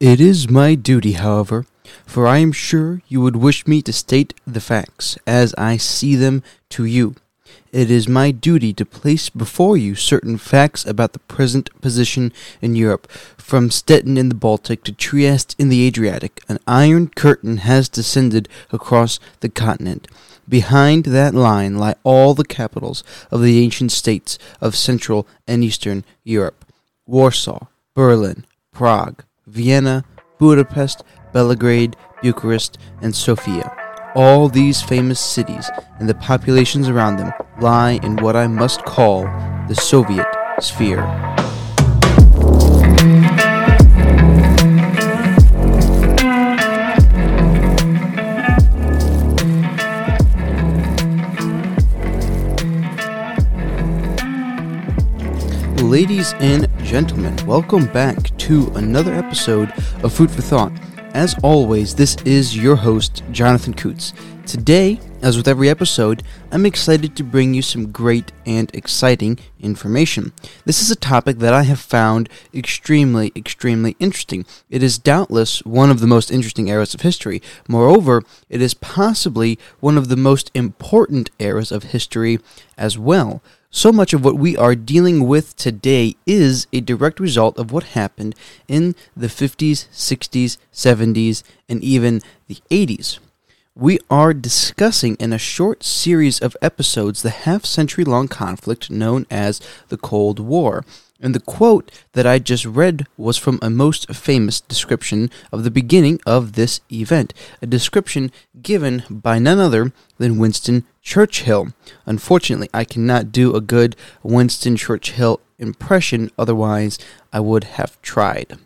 It is my duty, however, for I am sure you would wish me to state the facts as I see them to you. It is my duty to place before you certain facts about the present position in Europe. From Stettin in the Baltic to Trieste in the Adriatic, an iron curtain has descended across the continent. Behind that line lie all the capitals of the ancient states of Central and Eastern Europe Warsaw, Berlin, Prague, Vienna, Budapest, Belgrade, Bucharest, and Sofia. All these famous cities and the populations around them lie in what I must call the Soviet sphere. Ladies and gentlemen, welcome back to another episode of Food for Thought. As always, this is your host, Jonathan Kutz. Today, as with every episode, I'm excited to bring you some great and exciting information. This is a topic that I have found extremely, extremely interesting. It is doubtless one of the most interesting eras of history. Moreover, it is possibly one of the most important eras of history as well. So much of what we are dealing with today is a direct result of what happened in the 50s, 60s, 70s, and even the 80s. We are discussing in a short series of episodes the half century long conflict known as the Cold War. And the quote that I just read was from a most famous description of the beginning of this event, a description given by none other than Winston Churchill. Unfortunately, I cannot do a good Winston Churchill impression, otherwise, I would have tried.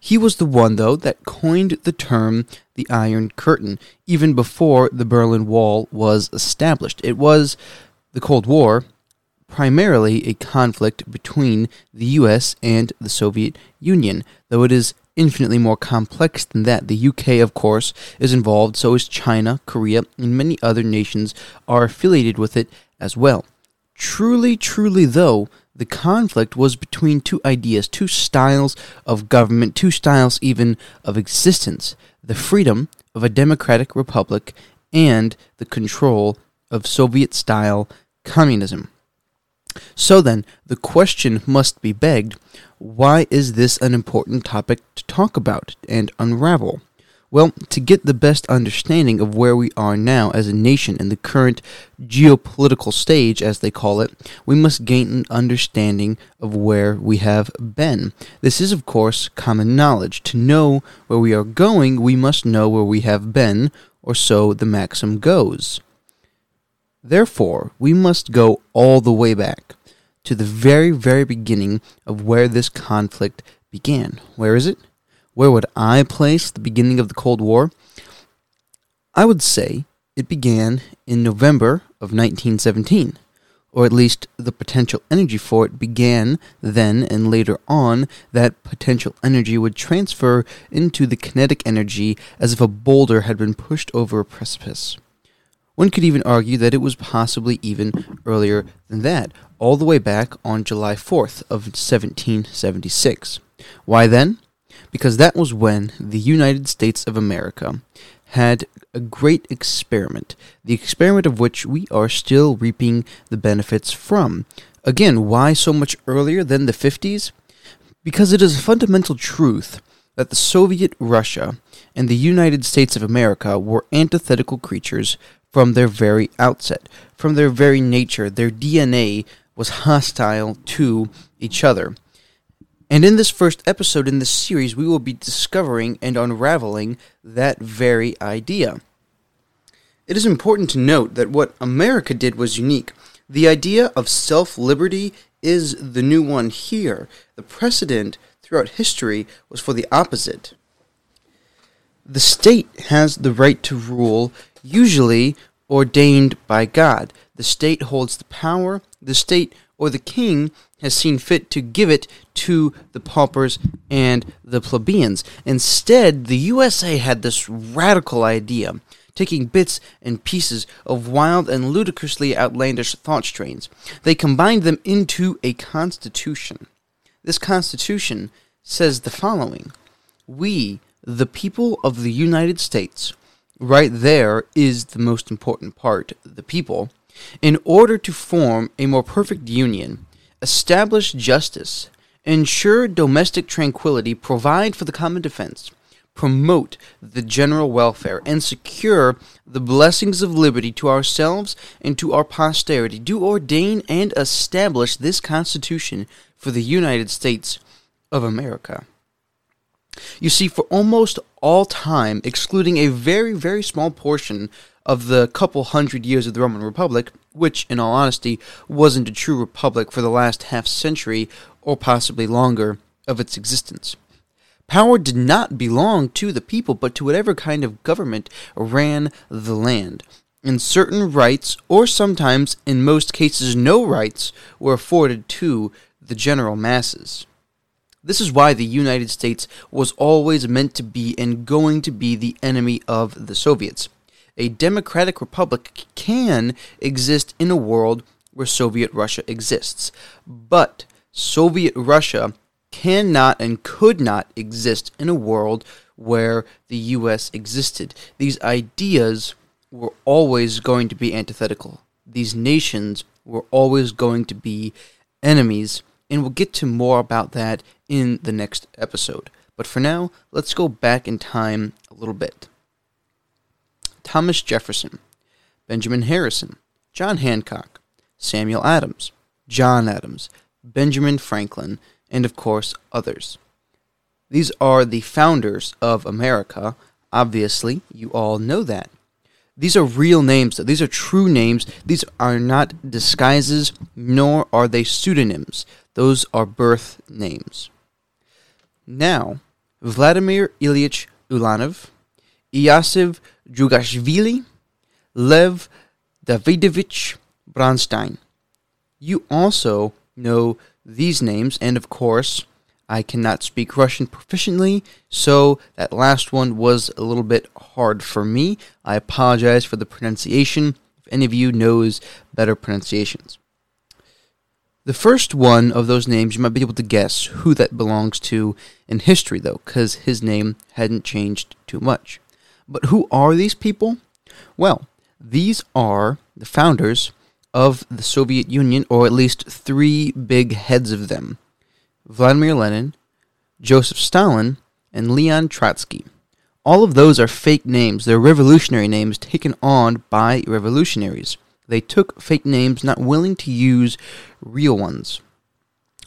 He was the one, though, that coined the term the Iron Curtain, even before the Berlin Wall was established. It was the Cold War, primarily a conflict between the US and the Soviet Union, though it is infinitely more complex than that. The UK, of course, is involved, so is China, Korea, and many other nations are affiliated with it as well. Truly, truly, though, the conflict was between two ideas, two styles of government, two styles even of existence the freedom of a democratic republic and the control of Soviet style communism. So then, the question must be begged why is this an important topic to talk about and unravel? Well, to get the best understanding of where we are now as a nation in the current geopolitical stage, as they call it, we must gain an understanding of where we have been. This is, of course, common knowledge. To know where we are going, we must know where we have been, or so the maxim goes. Therefore, we must go all the way back to the very, very beginning of where this conflict began. Where is it? Where would I place the beginning of the Cold War? I would say it began in November of 1917, or at least the potential energy for it began then, and later on, that potential energy would transfer into the kinetic energy as if a boulder had been pushed over a precipice. One could even argue that it was possibly even earlier than that, all the way back on July 4th of 1776. Why then? Because that was when the United States of America had a great experiment, the experiment of which we are still reaping the benefits from. Again, why so much earlier than the 50s? Because it is a fundamental truth that the Soviet Russia and the United States of America were antithetical creatures from their very outset. From their very nature, their DNA was hostile to each other. And in this first episode in this series, we will be discovering and unraveling that very idea. It is important to note that what America did was unique. The idea of self liberty is the new one here. The precedent throughout history was for the opposite. The state has the right to rule, usually ordained by God. The state holds the power. The state or the king has seen fit to give it to the paupers and the plebeians. Instead, the USA had this radical idea, taking bits and pieces of wild and ludicrously outlandish thought strains. They combined them into a constitution. This constitution says the following We, the people of the United States, right there is the most important part, the people, in order to form a more perfect union, establish justice, ensure domestic tranquility, provide for the common defense, promote the general welfare, and secure the blessings of liberty to ourselves and to our posterity, do ordain and establish this Constitution for the United States of America. You see, for almost all time, excluding a very, very small portion of the couple hundred years of the Roman Republic, which, in all honesty, wasn't a true republic for the last half century or possibly longer of its existence. Power did not belong to the people, but to whatever kind of government ran the land. And certain rights, or sometimes, in most cases, no rights, were afforded to the general masses. This is why the United States was always meant to be and going to be the enemy of the Soviets. A democratic republic can exist in a world where Soviet Russia exists, but Soviet Russia cannot and could not exist in a world where the US existed. These ideas were always going to be antithetical. These nations were always going to be enemies, and we'll get to more about that in the next episode. But for now, let's go back in time a little bit. Thomas Jefferson, Benjamin Harrison, John Hancock, Samuel Adams, John Adams, Benjamin Franklin, and of course others. These are the founders of America. Obviously, you all know that. These are real names. These are true names. These are not disguises, nor are they pseudonyms. Those are birth names. Now, Vladimir Ilyich Ulanov, Iosif Djugashvili, Lev Davidovich Bronstein. You also know these names, and of course, I cannot speak Russian proficiently, so that last one was a little bit hard for me. I apologize for the pronunciation. If any of you knows better pronunciations. The first one of those names you might be able to guess who that belongs to in history, though, because his name hadn't changed too much. But who are these people? Well, these are the founders of the Soviet Union, or at least three big heads of them Vladimir Lenin, Joseph Stalin, and Leon Trotsky. All of those are fake names. They're revolutionary names taken on by revolutionaries. They took fake names, not willing to use real ones.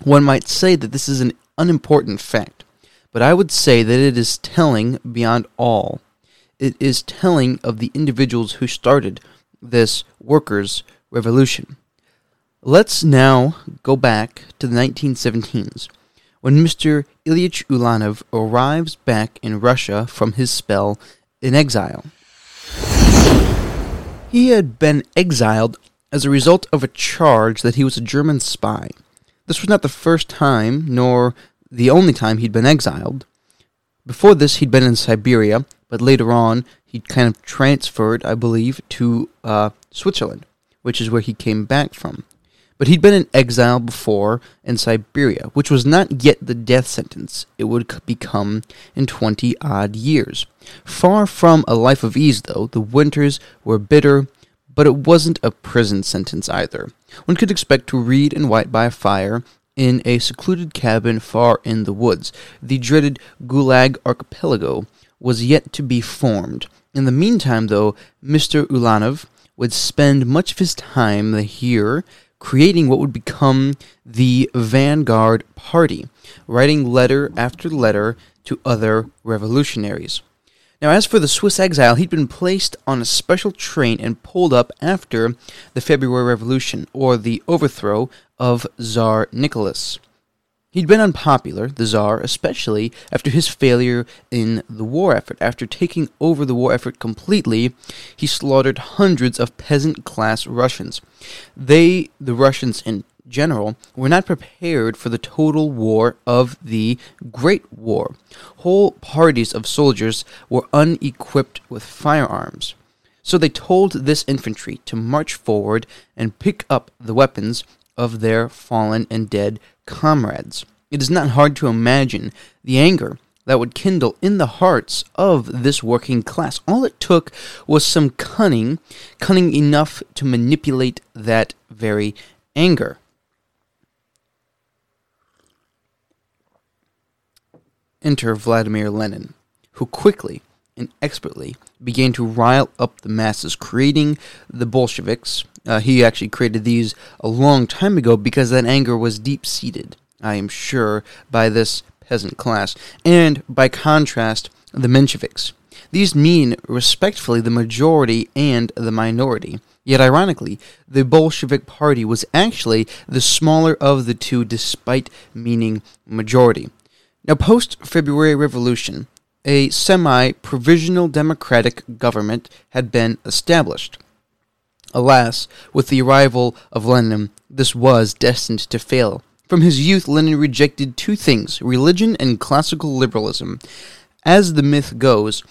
One might say that this is an unimportant fact, but I would say that it is telling beyond all. It is telling of the individuals who started this workers' revolution. Let's now go back to the 1917s, when Mr. Ilyich Ulanov arrives back in Russia from his spell in exile. He had been exiled as a result of a charge that he was a German spy. This was not the first time, nor the only time he'd been exiled. Before this, he'd been in Siberia, but later on, he'd kind of transferred, I believe, to uh, Switzerland, which is where he came back from. But he'd been in exile before in Siberia, which was not yet the death sentence it would become in 20 odd years. Far from a life of ease, though, the winters were bitter, but it wasn't a prison sentence either. One could expect to read and write by a fire in a secluded cabin far in the woods. The dreaded Gulag archipelago was yet to be formed. In the meantime, though, Mr. Ulanov would spend much of his time here creating what would become the Vanguard Party, writing letter after letter to other revolutionaries. Now, as for the Swiss exile, he'd been placed on a special train and pulled up after the February Revolution, or the overthrow of Tsar Nicholas. He'd been unpopular, the Tsar, especially after his failure in the war effort. After taking over the war effort completely, he slaughtered hundreds of peasant class Russians. They, the Russians in general, were not prepared for the total war of the Great War. Whole parties of soldiers were unequipped with firearms. So they told this infantry to march forward and pick up the weapons of their fallen and dead comrades. It is not hard to imagine the anger that would kindle in the hearts of this working class. All it took was some cunning, cunning enough to manipulate that very anger. Enter Vladimir Lenin, who quickly and expertly began to rile up the masses, creating the Bolsheviks. Uh, he actually created these a long time ago because that anger was deep seated, I am sure, by this peasant class, and by contrast, the Mensheviks. These mean, respectfully, the majority and the minority. Yet, ironically, the Bolshevik Party was actually the smaller of the two, despite meaning majority. Now, post February Revolution, a semi provisional democratic government had been established. Alas, with the arrival of Lenin, this was destined to fail. From his youth, Lenin rejected two things religion and classical liberalism. As the myth goes,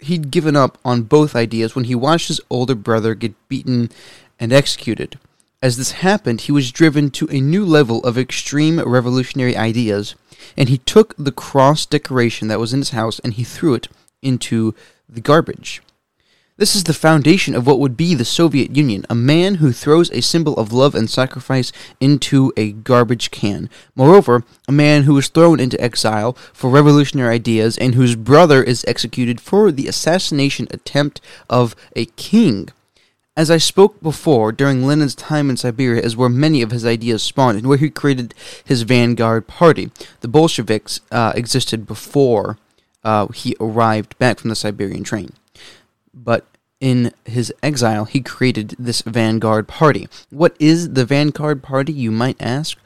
he'd given up on both ideas when he watched his older brother get beaten and executed. As this happened, he was driven to a new level of extreme revolutionary ideas and he took the cross decoration that was in his house and he threw it into the garbage. This is the foundation of what would be the Soviet Union, a man who throws a symbol of love and sacrifice into a garbage can. Moreover, a man who is thrown into exile for revolutionary ideas and whose brother is executed for the assassination attempt of a king. As I spoke before, during Lenin's time in Siberia is where many of his ideas spawned and where he created his vanguard party. The Bolsheviks uh, existed before uh, he arrived back from the Siberian train. But in his exile, he created this vanguard party. What is the vanguard party, you might ask?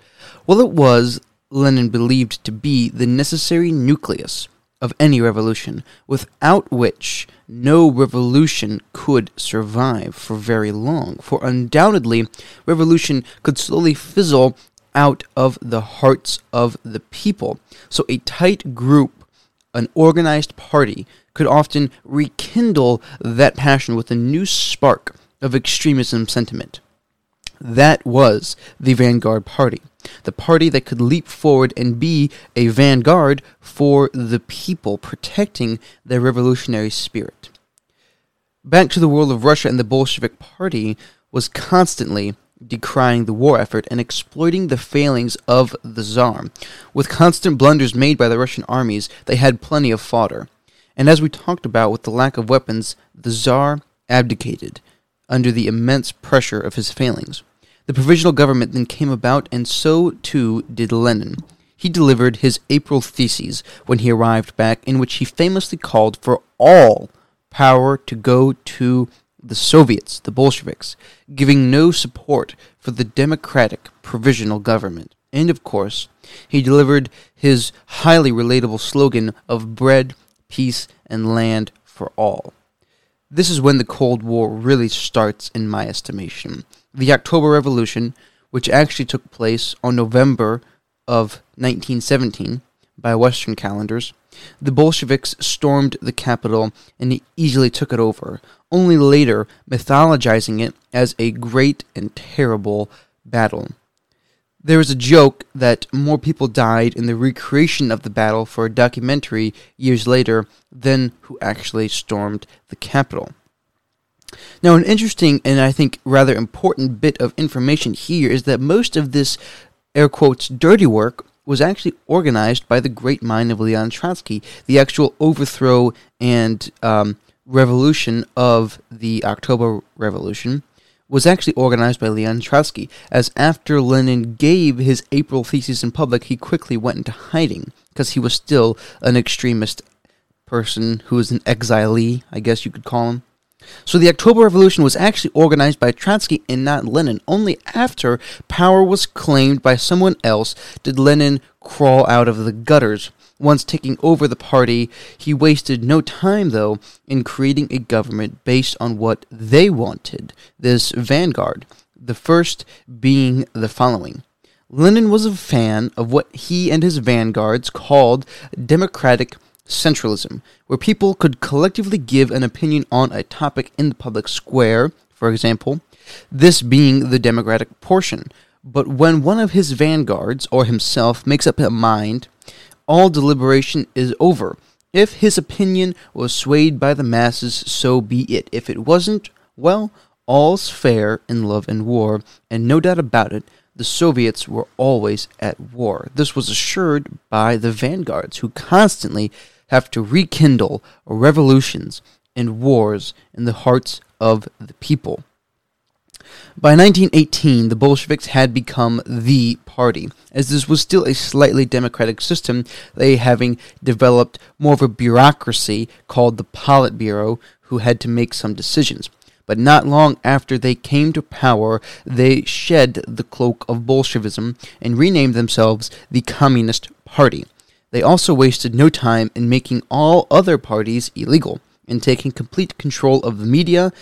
Well, it was, Lenin believed to be, the necessary nucleus of any revolution, without which no revolution could survive for very long. For undoubtedly, revolution could slowly fizzle out of the hearts of the people. So a tight group, an organized party, could often rekindle that passion with a new spark of extremism sentiment. That was the Vanguard Party the party that could leap forward and be a vanguard for the people, protecting their revolutionary spirit. Back to the world of Russia and the Bolshevik Party was constantly decrying the war effort and exploiting the failings of the Tsar. With constant blunders made by the Russian armies, they had plenty of fodder. And as we talked about with the lack of weapons, the Tsar abdicated under the immense pressure of his failings. The provisional government then came about, and so too did Lenin. He delivered his April theses when he arrived back, in which he famously called for all power to go to the Soviets, the Bolsheviks, giving no support for the democratic provisional government. And of course, he delivered his highly relatable slogan of bread, peace, and land for all. This is when the Cold War really starts, in my estimation the October Revolution, which actually took place on November of 1917 by Western calendars, the Bolsheviks stormed the capital and easily took it over, only later mythologizing it as a great and terrible battle. There is a joke that more people died in the recreation of the battle for a documentary years later than who actually stormed the capital. Now, an interesting and I think rather important bit of information here is that most of this air quotes dirty work was actually organized by the great mind of Leon Trotsky. The actual overthrow and um, revolution of the October Revolution was actually organized by Leon Trotsky, as after Lenin gave his April thesis in public, he quickly went into hiding because he was still an extremist person who was an exilee, I guess you could call him. So the October Revolution was actually organized by Trotsky and not Lenin. Only after power was claimed by someone else did Lenin crawl out of the gutters. Once taking over the party, he wasted no time, though, in creating a government based on what they wanted this vanguard. The first being the following Lenin was a fan of what he and his vanguards called democratic centralism, where people could collectively give an opinion on a topic in the public square, for example, this being the democratic portion. But when one of his vanguards or himself makes up a mind all deliberation is over. If his opinion was swayed by the masses, so be it. If it wasn't, well, all's fair in love and war, and no doubt about it, the Soviets were always at war. This was assured by the vanguards, who constantly have to rekindle revolutions and wars in the hearts of the people. By 1918, the Bolsheviks had become the party, as this was still a slightly democratic system, they having developed more of a bureaucracy called the Politburo, who had to make some decisions. But not long after they came to power, they shed the cloak of Bolshevism and renamed themselves the Communist Party. They also wasted no time in making all other parties illegal and taking complete control of the media,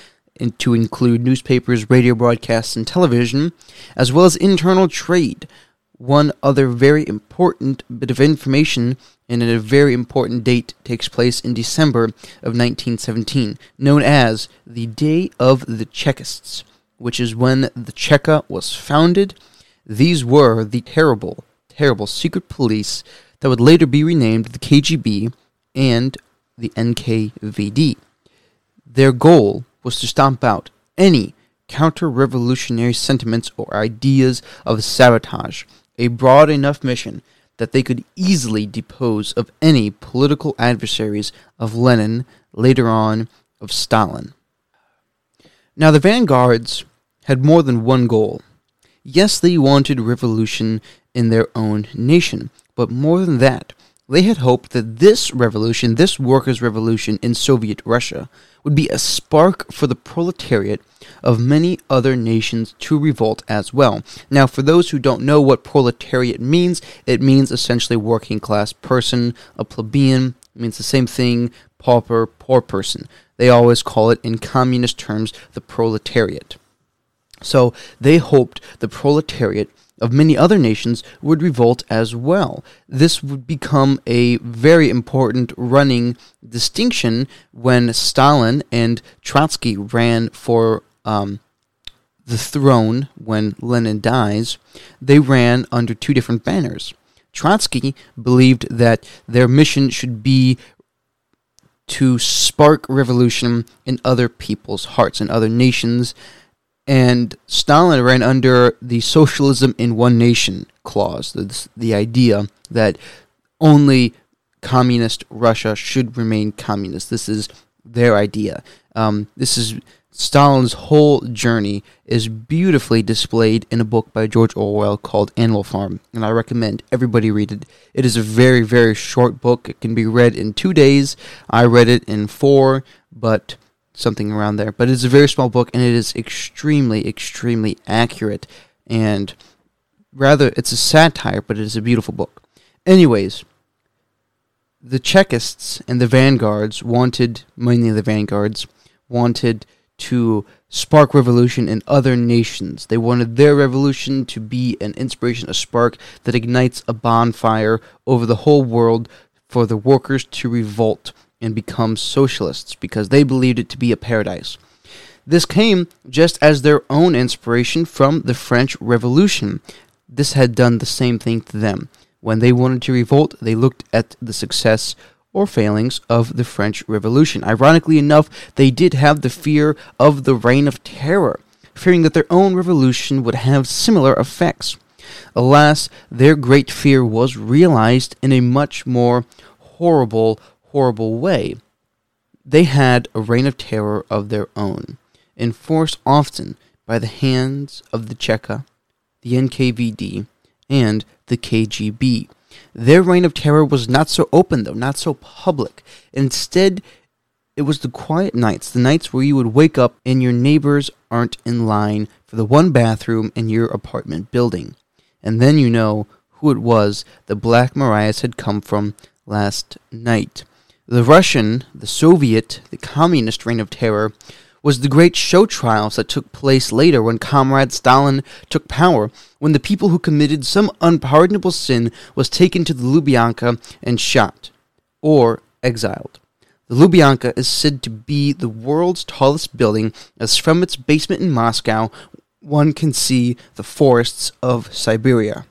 to include newspapers, radio broadcasts, and television, as well as internal trade. One other very important bit of information and at a very important date takes place in December of 1917, known as the Day of the Chekists, which is when the Cheka was founded. These were the terrible, terrible secret police that would later be renamed the KGB and the NKVD. Their goal was to stomp out any counter revolutionary sentiments or ideas of sabotage, a broad enough mission that they could easily depose of any political adversaries of Lenin, later on of Stalin. Now, the vanguards had more than one goal. Yes, they wanted revolution in their own nation, but more than that, they had hoped that this revolution, this workers' revolution in Soviet Russia, would be a spark for the proletariat of many other nations to revolt as well. Now, for those who don't know what proletariat means, it means essentially working class person, a plebeian. It means the same thing, pauper, poor person. They always call it, in communist terms, the proletariat. So they hoped the proletariat of many other nations would revolt as well. This would become a very important running distinction when Stalin and Trotsky ran for um, the throne when Lenin dies. They ran under two different banners. Trotsky believed that their mission should be to spark revolution in other people's hearts and other nations and Stalin ran under the socialism in one nation clause, the, the idea that only communist Russia should remain communist. This is their idea. Um, this is Stalin's whole journey is beautifully displayed in a book by George Orwell called Animal Farm, and I recommend everybody read it. It is a very, very short book. It can be read in two days. I read it in four, but something around there. But it's a very small book, and it is extremely, extremely accurate. And rather, it's a satire, but it is a beautiful book. Anyways, the Chekists and the vanguards wanted, mainly the vanguards, wanted to spark revolution in other nations. They wanted their revolution to be an inspiration, a spark that ignites a bonfire over the whole world for the workers to revolt and become socialists because they believed it to be a paradise. This came just as their own inspiration from the French Revolution. This had done the same thing to them. When they wanted to revolt, they looked at the success or failings of the French Revolution. Ironically enough, they did have the fear of the Reign of Terror, fearing that their own revolution would have similar effects. Alas, their great fear was realized in a much more horrible, horrible way. They had a reign of terror of their own, enforced often by the hands of the Cheka, the NKVD, and the KGB. Their reign of terror was not so open, though, not so public. Instead, it was the quiet nights, the nights where you would wake up and your neighbors aren't in line for the one bathroom in your apartment building. And then you know who it was the Black Marias had come from last night. The Russian, the Soviet, the communist reign of terror was the great show trials that took place later when Comrade Stalin took power, when the people who committed some unpardonable sin was taken to the Lubyanka and shot, or exiled. The Lubyanka is said to be the world's tallest building, as from its basement in Moscow one can see the forests of Siberia.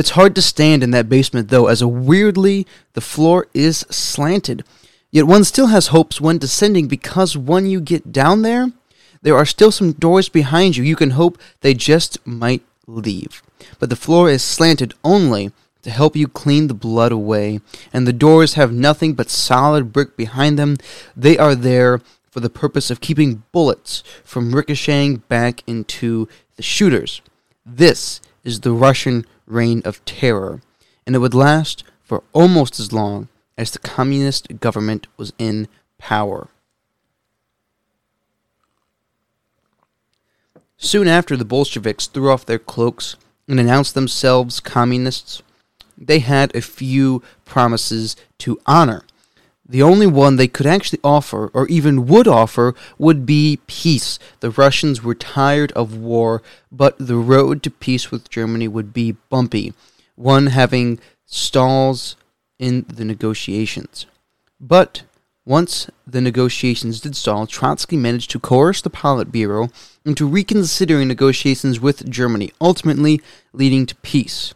It's hard to stand in that basement, though, as a weirdly the floor is slanted. Yet one still has hopes when descending because when you get down there, there are still some doors behind you. You can hope they just might leave. But the floor is slanted only to help you clean the blood away, and the doors have nothing but solid brick behind them. They are there for the purpose of keeping bullets from ricocheting back into the shooters. This is the Russian reign of terror, and it would last for almost as long as the communist government was in power. Soon after the Bolsheviks threw off their cloaks and announced themselves communists, they had a few promises to honor. The only one they could actually offer, or even would offer, would be peace. The Russians were tired of war, but the road to peace with Germany would be bumpy, one having stalls in the negotiations. But once the negotiations did stall, Trotsky managed to coerce the Politburo into reconsidering negotiations with Germany, ultimately leading to peace.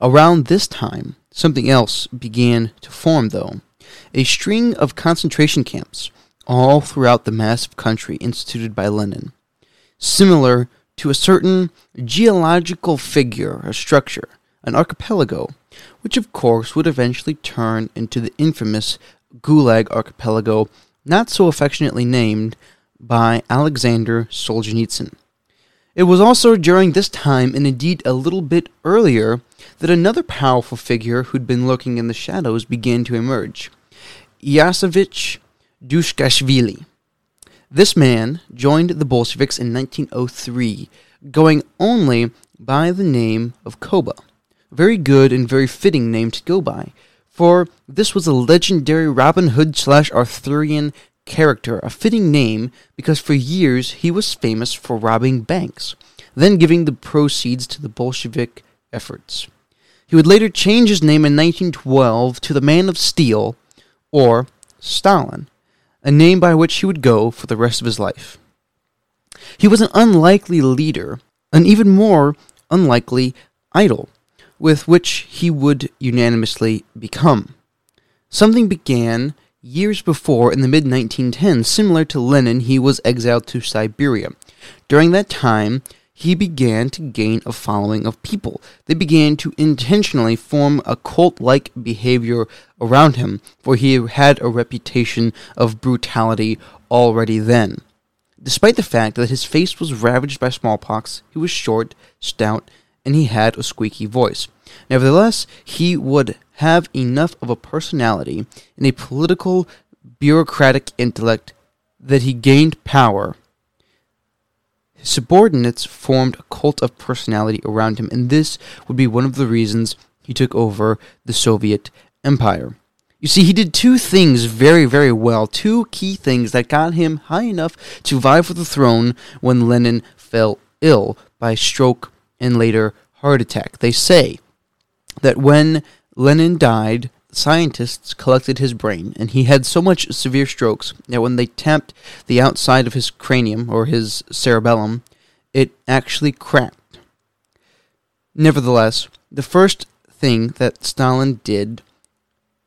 Around this time, something else began to form, though a string of concentration camps all throughout the massive country instituted by Lenin, similar to a certain geological figure or structure, an archipelago, which of course would eventually turn into the infamous Gulag Archipelago, not so affectionately named by Alexander Solzhenitsyn. It was also during this time, and indeed a little bit earlier, that another powerful figure who'd been lurking in the shadows began to emerge. Iosifovich Dukashvili. This man joined the Bolsheviks in 1903, going only by the name of Koba. Very good and very fitting name to go by, for this was a legendary Robin Hood slash Arthurian character, a fitting name because for years he was famous for robbing banks, then giving the proceeds to the Bolshevik efforts. He would later change his name in 1912 to the Man of Steel, or Stalin, a name by which he would go for the rest of his life. He was an unlikely leader, an even more unlikely idol, with which he would unanimously become. Something began years before in the mid 1910s. Similar to Lenin, he was exiled to Siberia. During that time, he began to gain a following of people. They began to intentionally form a cult like behavior around him, for he had a reputation of brutality already then. Despite the fact that his face was ravaged by smallpox, he was short, stout, and he had a squeaky voice. Nevertheless, he would have enough of a personality and a political, bureaucratic intellect that he gained power his subordinates formed a cult of personality around him, and this would be one of the reasons he took over the Soviet Empire. You see, he did two things very, very well, two key things that got him high enough to vie for the throne when Lenin fell ill by stroke and later heart attack. They say that when Lenin died, scientists collected his brain, and he had so much severe strokes that when they tapped the outside of his cranium, or his cerebellum, it actually cracked. Nevertheless, the first thing that Stalin did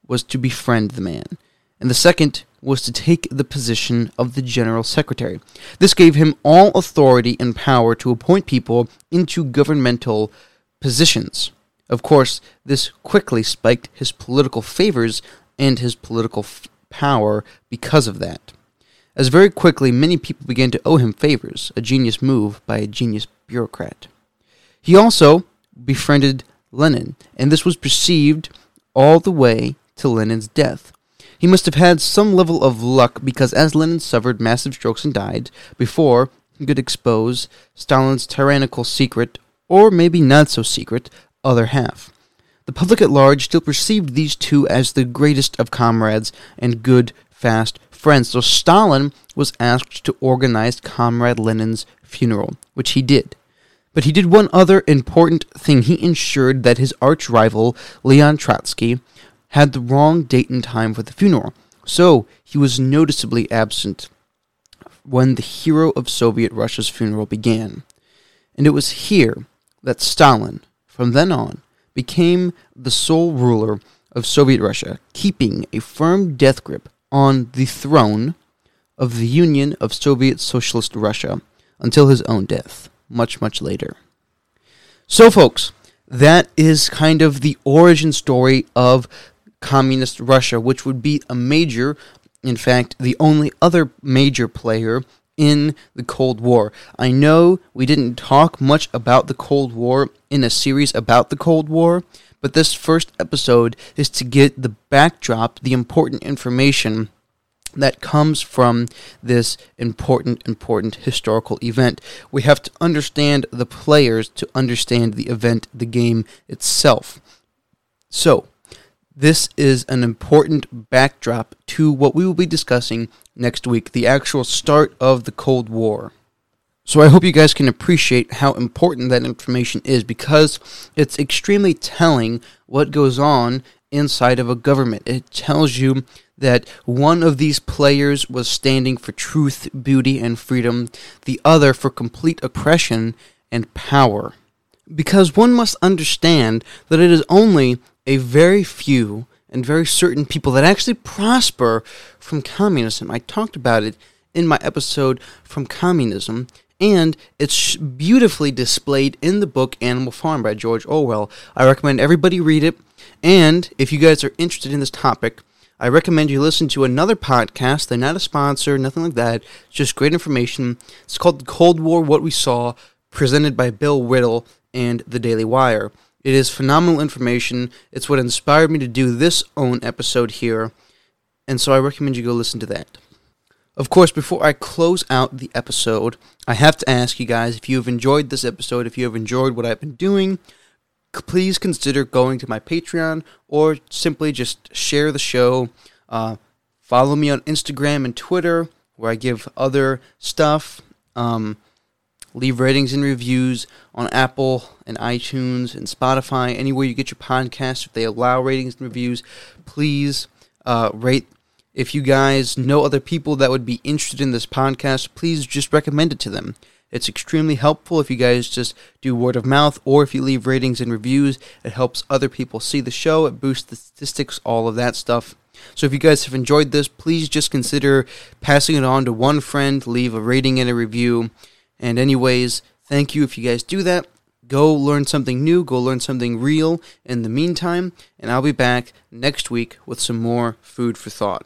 was to befriend the man, and the second was to take the position of the general secretary. This gave him all authority and power to appoint people into governmental positions. Of course, this quickly spiked his political favors and his political f- power because of that. As very quickly many people began to owe him favors, a genius move by a genius bureaucrat. He also befriended Lenin, and this was perceived all the way to Lenin's death. He must have had some level of luck because as Lenin suffered massive strokes and died, before he could expose Stalin's tyrannical secret, or maybe not so secret, other half. The public at large still perceived these two as the greatest of comrades and good, fast friends, so Stalin was asked to organize Comrade Lenin's funeral, which he did. But he did one other important thing. He ensured that his arch rival, Leon Trotsky, had the wrong date and time for the funeral, so he was noticeably absent when the hero of Soviet Russia's funeral began. And it was here that Stalin from then on, became the sole ruler of Soviet Russia, keeping a firm death grip on the throne of the Union of Soviet Socialist Russia until his own death, much, much later. So, folks, that is kind of the origin story of communist Russia, which would be a major, in fact, the only other major player in the Cold War. I know we didn't talk much about the Cold War in a series about the Cold War, but this first episode is to get the backdrop, the important information that comes from this important, important historical event. We have to understand the players to understand the event, the game itself. So, this is an important backdrop to what we will be discussing next week the actual start of the Cold War. So I hope you guys can appreciate how important that information is because it's extremely telling what goes on inside of a government. It tells you that one of these players was standing for truth, beauty, and freedom, the other for complete oppression and power. Because one must understand that it is only a very few and very certain people that actually prosper from communism. I talked about it in my episode from communism, and it's beautifully displayed in the book Animal Farm by George Orwell. I recommend everybody read it, and if you guys are interested in this topic, I recommend you listen to another podcast. They're not a sponsor, nothing like that. Just great information. It's called The Cold War What We Saw, presented by Bill Whittle and The Daily Wire. It is phenomenal information. It's what inspired me to do this own episode here, and so I recommend you go listen to that. Of course, before I close out the episode, I have to ask you guys if you have enjoyed this episode, if you have enjoyed what I've been doing, please consider going to my Patreon or simply just share the show. Uh, follow me on Instagram and Twitter where I give other stuff. Um, leave ratings and reviews on Apple and iTunes and Spotify, anywhere you get your podcast. If they allow ratings and reviews, please uh, rate. If you guys know other people that would be interested in this podcast, please just recommend it to them. It's extremely helpful if you guys just do word of mouth or if you leave ratings and reviews. It helps other people see the show, it boosts the statistics, all of that stuff. So if you guys have enjoyed this, please just consider passing it on to one friend, leave a rating and a review. And, anyways, thank you if you guys do that. Go learn something new, go learn something real in the meantime, and I'll be back next week with some more food for thought.